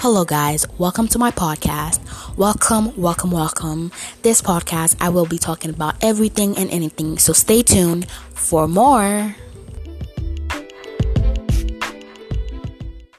Hello, guys. Welcome to my podcast. Welcome, welcome, welcome. This podcast, I will be talking about everything and anything. So stay tuned for more.